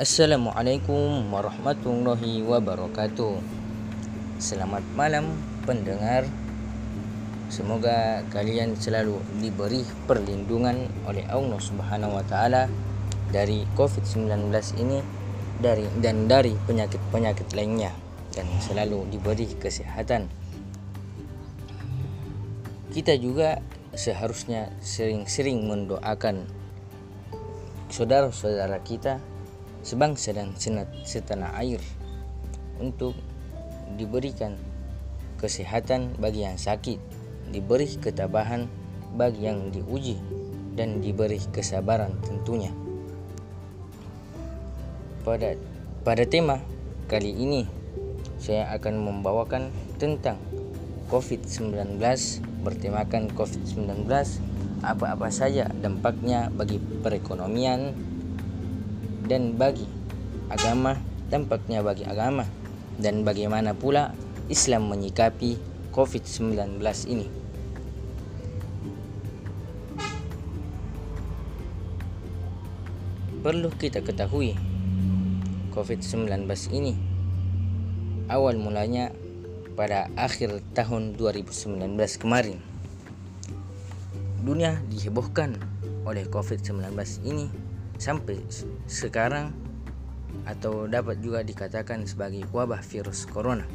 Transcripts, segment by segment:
Assalamualaikum warahmatullahi wabarakatuh. Selamat malam pendengar. Semoga kalian selalu diberi perlindungan oleh Allah Subhanahu wa taala dari Covid-19 ini dari dan dari penyakit-penyakit lainnya dan selalu diberi kesehatan. Kita juga seharusnya sering-sering mendoakan saudara-saudara kita sebangsa dan setanah air untuk diberikan kesehatan bagi yang sakit, diberi ketabahan bagi yang diuji, dan diberi kesabaran tentunya. Pada pada tema kali ini saya akan membawakan tentang COVID-19 bertemakan COVID-19 apa-apa saja dampaknya bagi perekonomian dan bagi agama tampaknya bagi agama dan bagaimana pula Islam menyikapi COVID-19 ini. Perlu kita ketahui COVID-19 ini awal mulanya pada akhir tahun 2019 kemarin. Dunia dihebohkan oleh COVID-19 ini sampai sekarang atau dapat juga dikatakan sebagai wabah virus corona.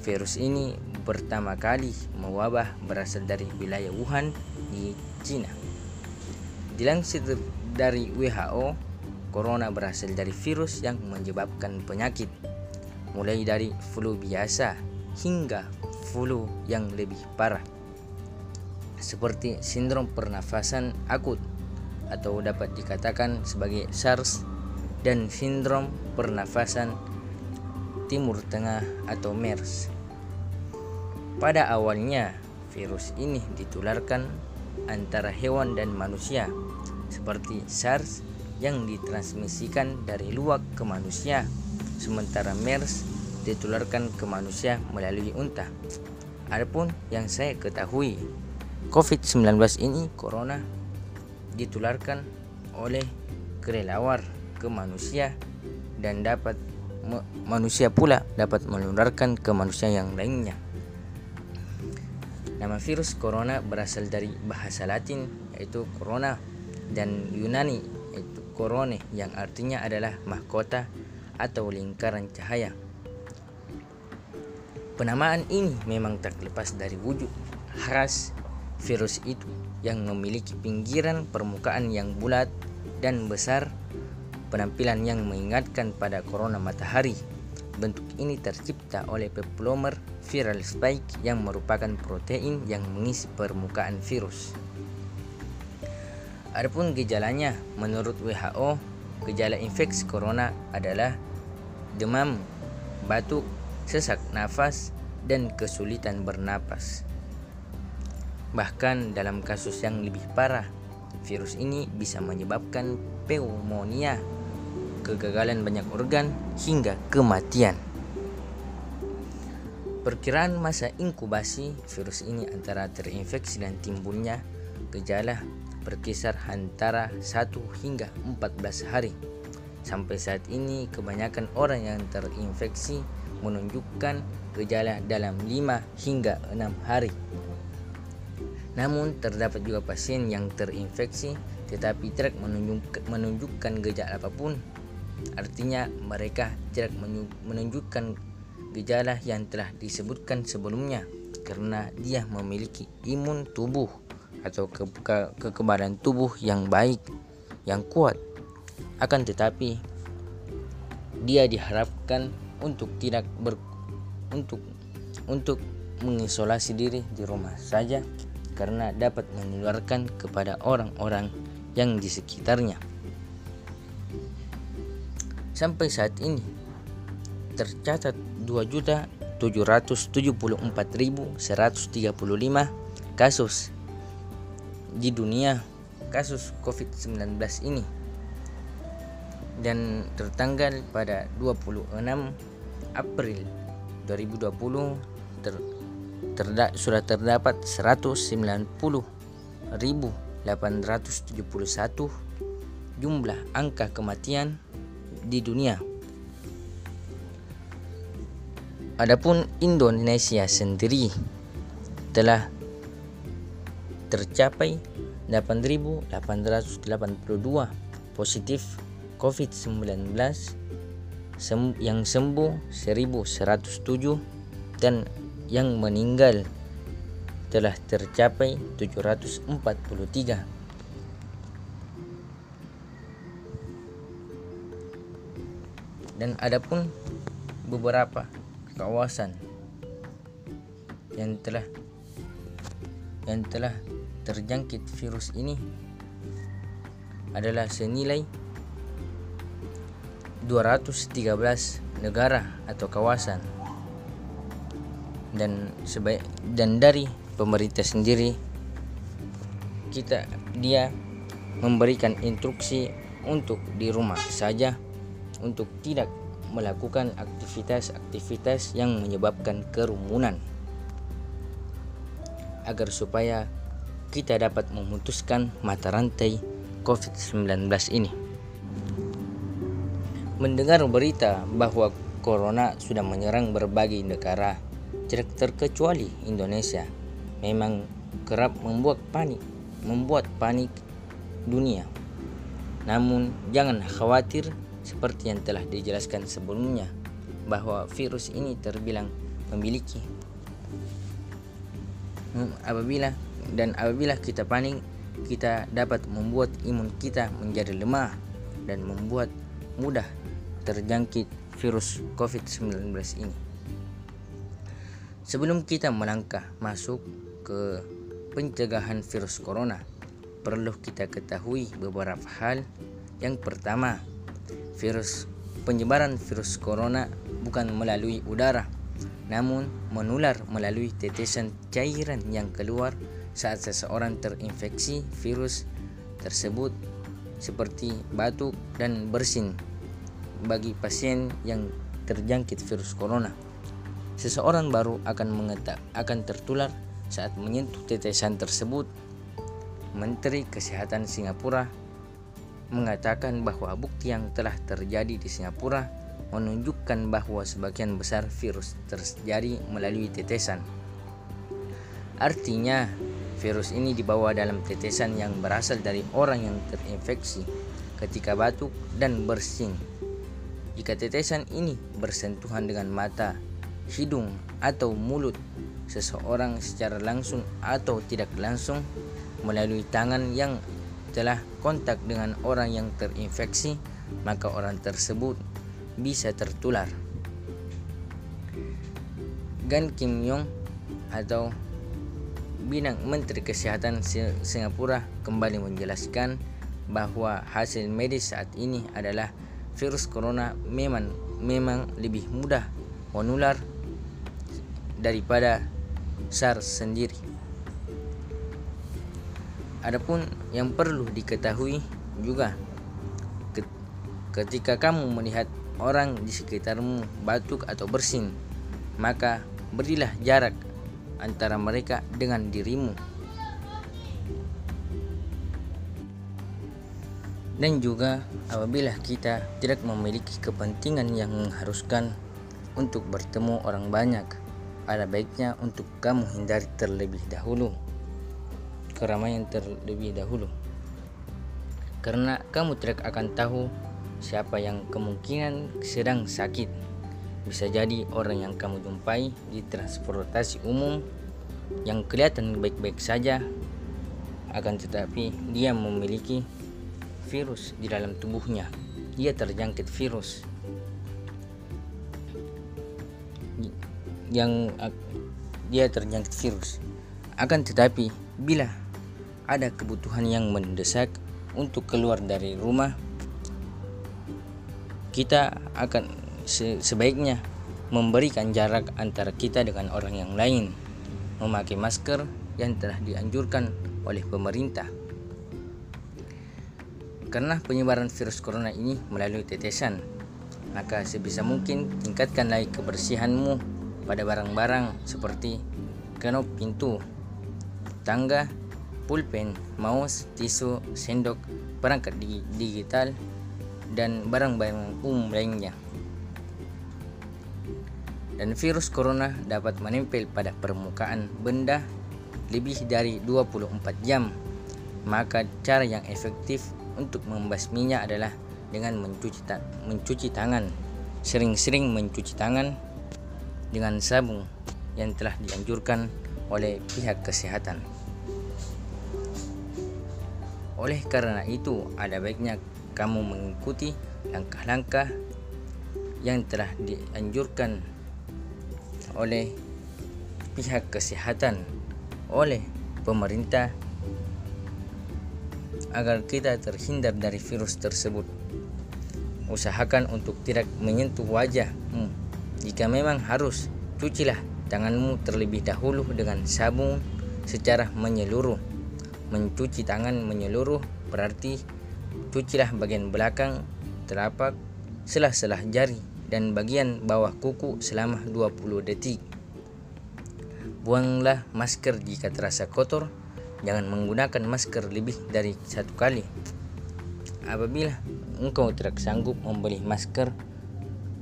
Virus ini pertama kali mewabah berasal dari wilayah Wuhan di Cina. Dilansir dari WHO, corona berasal dari virus yang menyebabkan penyakit mulai dari flu biasa hingga flu yang lebih parah seperti sindrom pernafasan akut atau dapat dikatakan sebagai SARS dan sindrom pernafasan Timur Tengah atau MERS. Pada awalnya, virus ini ditularkan antara hewan dan manusia, seperti SARS yang ditransmisikan dari luwak ke manusia, sementara MERS ditularkan ke manusia melalui unta. Adapun yang saya ketahui, COVID-19 ini corona ditularkan oleh kelelawar ke manusia dan dapat manusia pula dapat menularkan ke manusia yang lainnya. Nama virus corona berasal dari bahasa Latin yaitu corona dan Yunani yaitu corone yang artinya adalah mahkota atau lingkaran cahaya. Penamaan ini memang tak lepas dari wujud khas virus itu yang memiliki pinggiran permukaan yang bulat dan besar, penampilan yang mengingatkan pada corona matahari. Bentuk ini tercipta oleh peplomer viral spike yang merupakan protein yang mengisi permukaan virus. Adapun gejalanya, menurut WHO, gejala infeksi corona adalah demam, batuk, sesak nafas, dan kesulitan bernapas. Bahkan dalam kasus yang lebih parah, virus ini bisa menyebabkan pneumonia, kegagalan banyak organ, hingga kematian. Perkiraan masa inkubasi virus ini antara terinfeksi dan timbulnya gejala berkisar antara 1 hingga 14 hari. Sampai saat ini kebanyakan orang yang terinfeksi menunjukkan gejala dalam 5 hingga 6 hari. Namun terdapat juga pasien yang terinfeksi tetapi tidak menunjukkan gejala apa pun. Artinya mereka tidak menunjukkan gejala yang telah disebutkan sebelumnya karena dia memiliki imun tubuh atau ke ke kekebalan tubuh yang baik, yang kuat. Akan tetapi dia diharapkan untuk tidak ber untuk untuk mengisolasi diri di rumah saja karena dapat menularkan kepada orang-orang yang di sekitarnya. Sampai saat ini tercatat 2.774.135 kasus di dunia kasus COVID-19 ini dan tertanggal pada 26 April 2020 ter terda sudah terdapat 190.871 jumlah angka kematian di dunia. Adapun Indonesia sendiri telah tercapai 8.882 positif COVID-19 yang sembuh 1.107 dan yang meninggal telah tercapai 743 dan adapun beberapa kawasan yang telah yang telah terjangkit virus ini adalah senilai 213 negara atau kawasan dan sebaik dan dari pemerintah sendiri kita dia memberikan instruksi untuk di rumah saja untuk tidak melakukan aktivitas-aktivitas yang menyebabkan kerumunan agar supaya kita dapat memutuskan mata rantai COVID-19 ini. Mendengar berita bahwa corona sudah menyerang berbagai negara, tidak terkecuali Indonesia, memang kerap membuat panik, membuat panik dunia. Namun jangan khawatir seperti yang telah dijelaskan sebelumnya bahwa virus ini terbilang memiliki hmm, apabila dan apabila kita panik kita dapat membuat imun kita menjadi lemah dan membuat mudah terjangkit virus COVID-19 ini. Sebelum kita melangkah masuk ke pencegahan virus corona, perlu kita ketahui beberapa hal. Yang pertama, virus penyebaran virus corona bukan melalui udara, namun menular melalui tetesan cairan yang keluar saat seseorang terinfeksi virus tersebut seperti batuk dan bersin bagi pasien yang terjangkit virus corona. Seseorang baru akan mengetak akan tertular saat menyentuh tetesan tersebut. Menteri Kesehatan Singapura mengatakan bahwa bukti yang telah terjadi di Singapura menunjukkan bahwa sebagian besar virus terjadi melalui tetesan. Artinya, virus ini dibawa dalam tetesan yang berasal dari orang yang terinfeksi ketika batuk dan bersin. Jika tetesan ini bersentuhan dengan mata, hidung, atau mulut seseorang secara langsung atau tidak langsung melalui tangan yang telah kontak dengan orang yang terinfeksi, maka orang tersebut bisa tertular. Gan Kim Yong atau Bidang Menteri Kesehatan Singapura kembali menjelaskan bahwa hasil medis saat ini adalah virus corona memang memang lebih mudah menular daripada SARS sendiri. Adapun yang perlu diketahui juga ketika kamu melihat orang di sekitarmu batuk atau bersin, maka berilah jarak antara mereka dengan dirimu. Dan juga apabila kita tidak memiliki kepentingan yang mengharuskan untuk bertemu orang banyak, ada baiknya untuk kamu hindari terlebih dahulu. Keramaian terlebih dahulu. Karena kamu tidak akan tahu siapa yang kemungkinan sedang sakit. Bisa jadi orang yang kamu jumpai di transportasi umum yang kelihatan baik-baik saja. Akan tetapi dia memiliki virus di dalam tubuhnya. Dia terjangkit virus yang dia terjangkit virus akan tetapi bila ada kebutuhan yang mendesak untuk keluar dari rumah, kita akan sebaiknya memberikan jarak antara kita dengan orang yang lain, memakai masker yang telah dianjurkan oleh pemerintah. Karena penyebaran virus corona ini melalui tetesan, maka sebisa mungkin tingkatkan lagi kebersihanmu pada barang-barang seperti kenop pintu, tangga, pulpen, mouse, tisu, sendok, perangkat digital, dan barang-barang umum lainnya. Dan virus corona dapat menempel pada permukaan benda lebih dari 24 jam. Maka cara yang efektif untuk membasminya adalah dengan mencuci, ta mencuci tangan. Sering-sering mencuci tangan dengan sabun yang telah dianjurkan oleh pihak kesehatan. Oleh karena itu, ada baiknya kamu mengikuti langkah-langkah yang telah dianjurkan oleh pihak kesehatan oleh pemerintah agar kita terhindar dari virus tersebut. Usahakan untuk tidak menyentuh wajahmu. Jika memang harus, cucilah tanganmu terlebih dahulu dengan sabun secara menyeluruh. Mencuci tangan menyeluruh berarti cucilah bagian belakang, telapak, selah-selah jari, dan bagian bawah kuku selama 20 detik. Buanglah masker jika terasa kotor. Jangan menggunakan masker lebih dari satu kali. Apabila engkau tidak sanggup membeli masker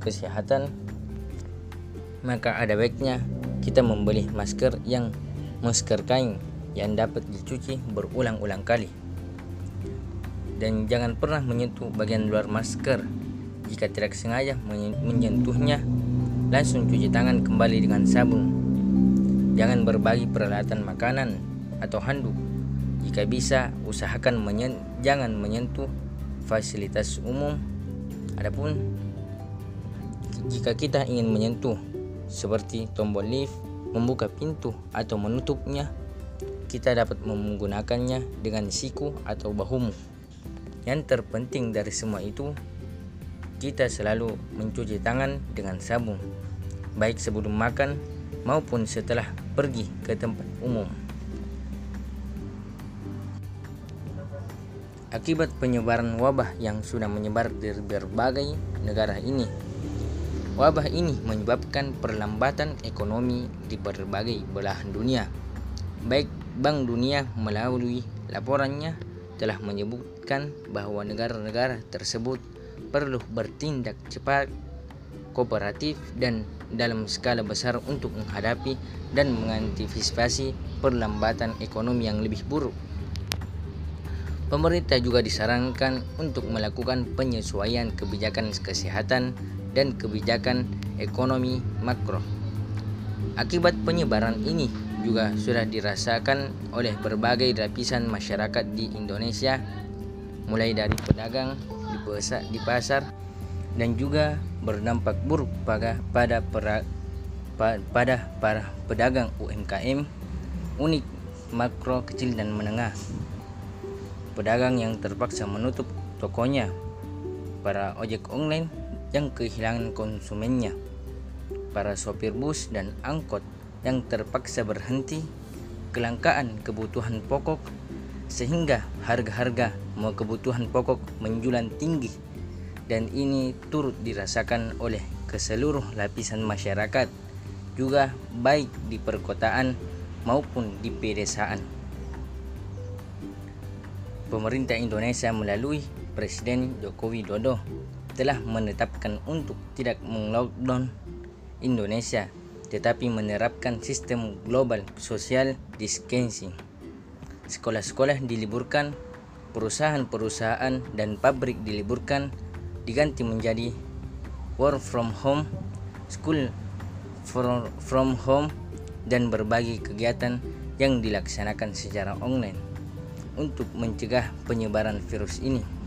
kesehatan, maka ada baiknya kita membeli masker yang masker kain yang dapat dicuci berulang-ulang kali. Dan jangan pernah menyentuh bagian luar masker. Jika tidak sengaja menyentuhnya, langsung cuci tangan kembali dengan sabun. Jangan berbagi peralatan makanan atau handuk. Jika bisa, usahakan menyen jangan menyentuh fasilitas umum. Adapun jika kita ingin menyentuh seperti tombol lift, membuka pintu atau menutupnya, kita dapat menggunakannya dengan siku atau bahumu. Yang terpenting dari semua itu, kita selalu mencuci tangan dengan sabun, baik sebelum makan maupun setelah pergi ke tempat umum. Akibat penyebaran wabah yang sudah menyebar di berbagai negara ini, Wabah ini menyebabkan perlambatan ekonomi di berbagai belahan dunia. Baik Bank Dunia melalui laporannya telah menyebutkan bahwa negara-negara tersebut perlu bertindak cepat, kooperatif, dan dalam skala besar untuk menghadapi dan mengantisipasi perlambatan ekonomi yang lebih buruk. Pemerintah juga disarankan untuk melakukan penyesuaian kebijakan kesehatan dan kebijakan ekonomi makro. Akibat penyebaran ini juga sudah dirasakan oleh berbagai lapisan masyarakat di Indonesia, mulai dari pedagang di pasar, di pasar dan juga berdampak buruk pada pada para, pada para pedagang UMKM unik makro kecil dan menengah. Pedagang yang terpaksa menutup tokonya, para ojek online yang kehilangan konsumennya, para sopir bus dan angkot yang terpaksa berhenti, kelangkaan kebutuhan pokok, sehingga harga-harga mau kebutuhan pokok menjulang tinggi dan ini turut dirasakan oleh ke seluruh lapisan masyarakat juga baik di perkotaan maupun di pedesaan. Pemerintah Indonesia melalui Presiden Joko Widodo telah menetapkan untuk tidak menglockdown Indonesia tetapi menerapkan sistem global social distancing. Sekolah-sekolah diliburkan, perusahaan-perusahaan dan pabrik diliburkan diganti menjadi work from home, school from home dan berbagai kegiatan yang dilaksanakan secara online untuk mencegah penyebaran virus ini.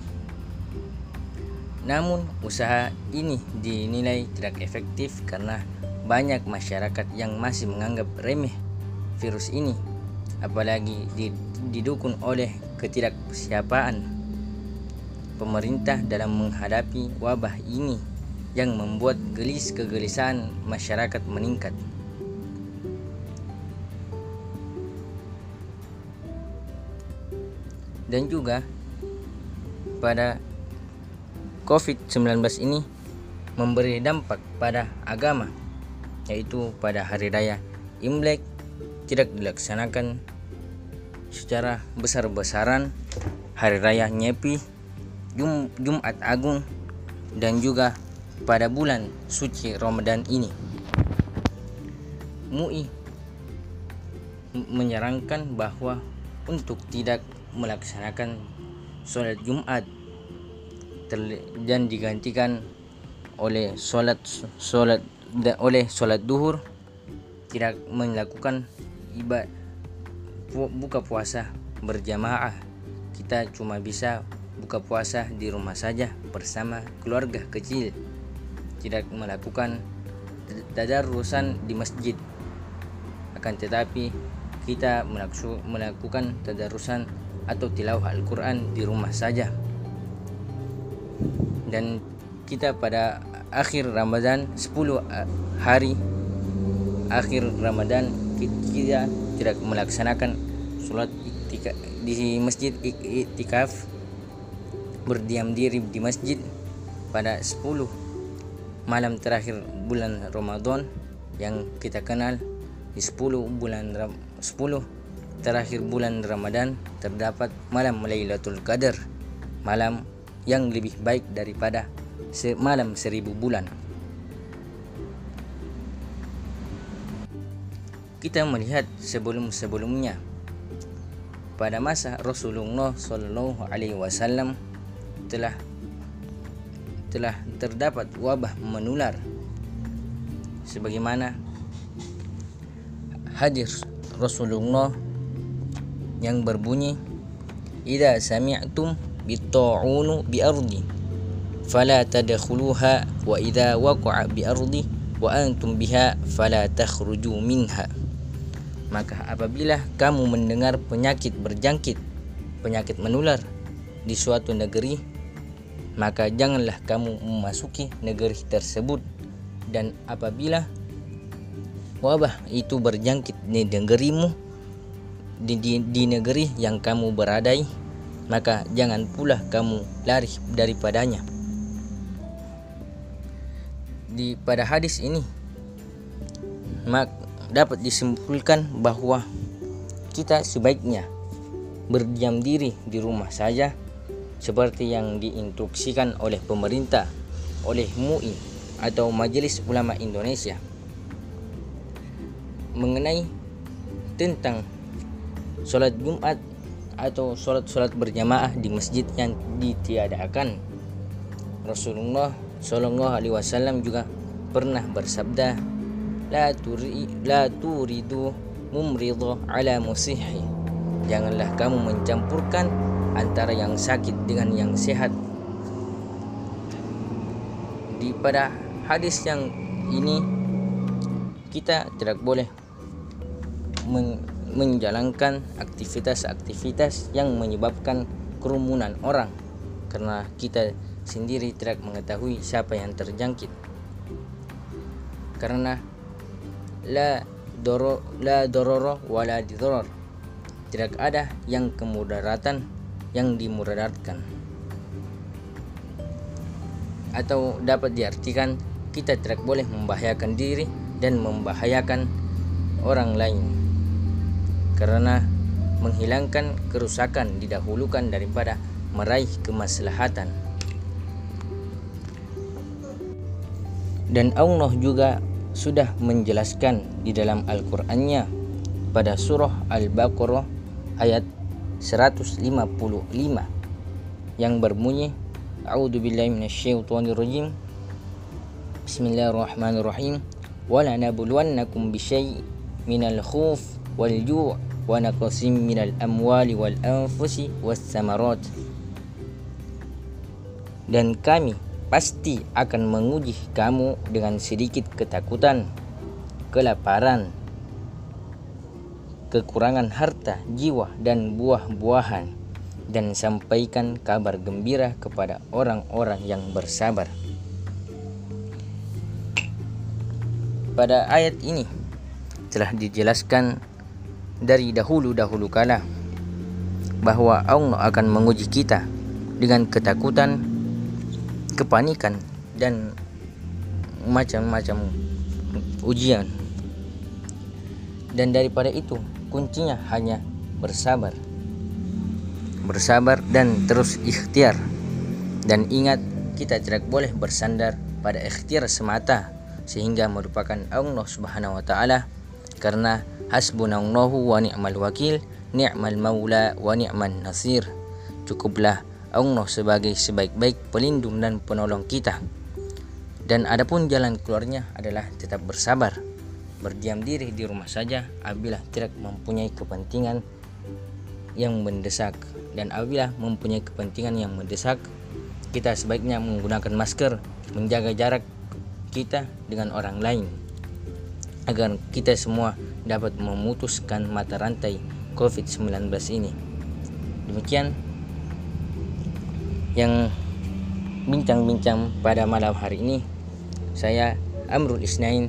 Namun, usaha ini dinilai tidak efektif karena banyak masyarakat yang masih menganggap remeh virus ini, apalagi didukung oleh ketidaksiapaan pemerintah dalam menghadapi wabah ini yang membuat gelis kegelisahan masyarakat meningkat. Dan juga pada COVID-19 ini memberi dampak pada agama, yaitu pada hari raya Imlek tidak dilaksanakan secara besar-besaran, hari raya Nyepi Jum, Jumat Agung dan juga pada bulan suci Ramadan ini. MUI menyarankan bahwa untuk tidak melaksanakan sholat Jumat dan digantikan oleh sholat sholat oleh sholat duhur. Tidak melakukan ibadah buka puasa berjamaah. Kita cuma bisa buka puasa di rumah saja bersama keluarga kecil. Tidak melakukan tadarusan di masjid. Akan tetapi kita melakukan tadarusan atau tilawah Al-Quran di rumah saja dan kita pada akhir Ramadan 10 eh, hari akhir Ramadan kita tidak melaksanakan sholat di masjid iktikaf berdiam diri di masjid pada 10 malam terakhir bulan Ramadan yang kita kenal di 10 bulan 10 terakhir bulan Ramadan terdapat malam Lailatul Qadar malam yang lebih baik daripada malam seribu bulan. Kita melihat sebelum-sebelumnya. Pada masa Rasulullah Shallallahu Alaihi Wasallam telah telah terdapat wabah menular. Sebagaimana hadir Rasulullah yang berbunyi Idza sami'tum bitta'unu bi ardi fala tadkhuluha wa idza waqa'a antum biha fala takhruju minha maka apabila kamu mendengar penyakit berjangkit penyakit menular di suatu negeri maka janganlah kamu memasuki negeri tersebut. Dan apabila wabah itu berjangkit di negerimu di, di, di negeri yang kamu beradai maka jangan pula kamu lari daripadanya. Di pada hadis ini mak dapat disimpulkan bahwa kita sebaiknya berdiam diri di rumah saja seperti yang diinstruksikan oleh pemerintah oleh MUI atau Majelis Ulama Indonesia. Mengenai tentang sholat Jumat atau sholat-sholat berjamaah di masjid yang ditiadakan. Rasulullah Shallallahu Alaihi Wasallam juga pernah bersabda, la turi la turidu mumridu ala musihi. Janganlah kamu mencampurkan antara yang sakit dengan yang sehat. Di pada hadis yang ini kita tidak boleh menjalankan aktivitas-aktivitas yang menyebabkan kerumunan orang. Karena kita sendiri tidak mengetahui siapa yang terjangkit. Karena la doro la dororo wala didoror. Tidak ada yang kemudaratan yang dimudaratkan. Atau dapat diartikan kita tidak boleh membahayakan diri dan membahayakan orang lain karena menghilangkan kerusakan didahulukan daripada meraih kemaslahatan. Dan Allah juga sudah menjelaskan di dalam Al-Qur'annya pada surah Al-Baqarah ayat 155 yang berbunyi A'udzu billahi minasyaitonir rajim Bismillahirrahmanirrahim Wala nabluwannakum bisyai' minal khuf wal-ju' wa amwali wal anfusi was samarat dan kami pasti akan menguji kamu dengan sedikit ketakutan, kelaparan, kekurangan harta, jiwa, dan buah-buahan, dan sampaikan kabar gembira kepada orang-orang yang bersabar. Pada ayat ini telah dijelaskan dari dahulu-dahulu kala bahwa Allah akan menguji kita dengan ketakutan, kepanikan dan macam-macam ujian. Dan daripada itu, kuncinya hanya bersabar. Bersabar dan terus ikhtiar Dan ingat, kita tidak boleh bersandar pada ikhtiar semata sehingga merupakan Allah Subhanahu wa taala karena hasbunallahu wa ni'mal wakil ni'mal maula wa ni'man nasir. Cukuplah Allah sebagai sebaik-baik pelindung dan penolong kita. Dan adapun jalan keluarnya adalah tetap bersabar. Berdiam diri di rumah saja apabila tidak mempunyai kepentingan yang mendesak. Dan apabila mempunyai kepentingan yang mendesak kita sebaiknya menggunakan masker menjaga jarak kita dengan orang lain agar kita semua dapat memutuskan mata rantai COVID-19 ini. Demikian yang bincang-bincang pada malam hari ini. Saya Amrul Isnain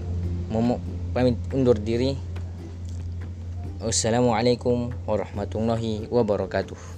pamit undur diri. Wassalamualaikum warahmatullahi wabarakatuh.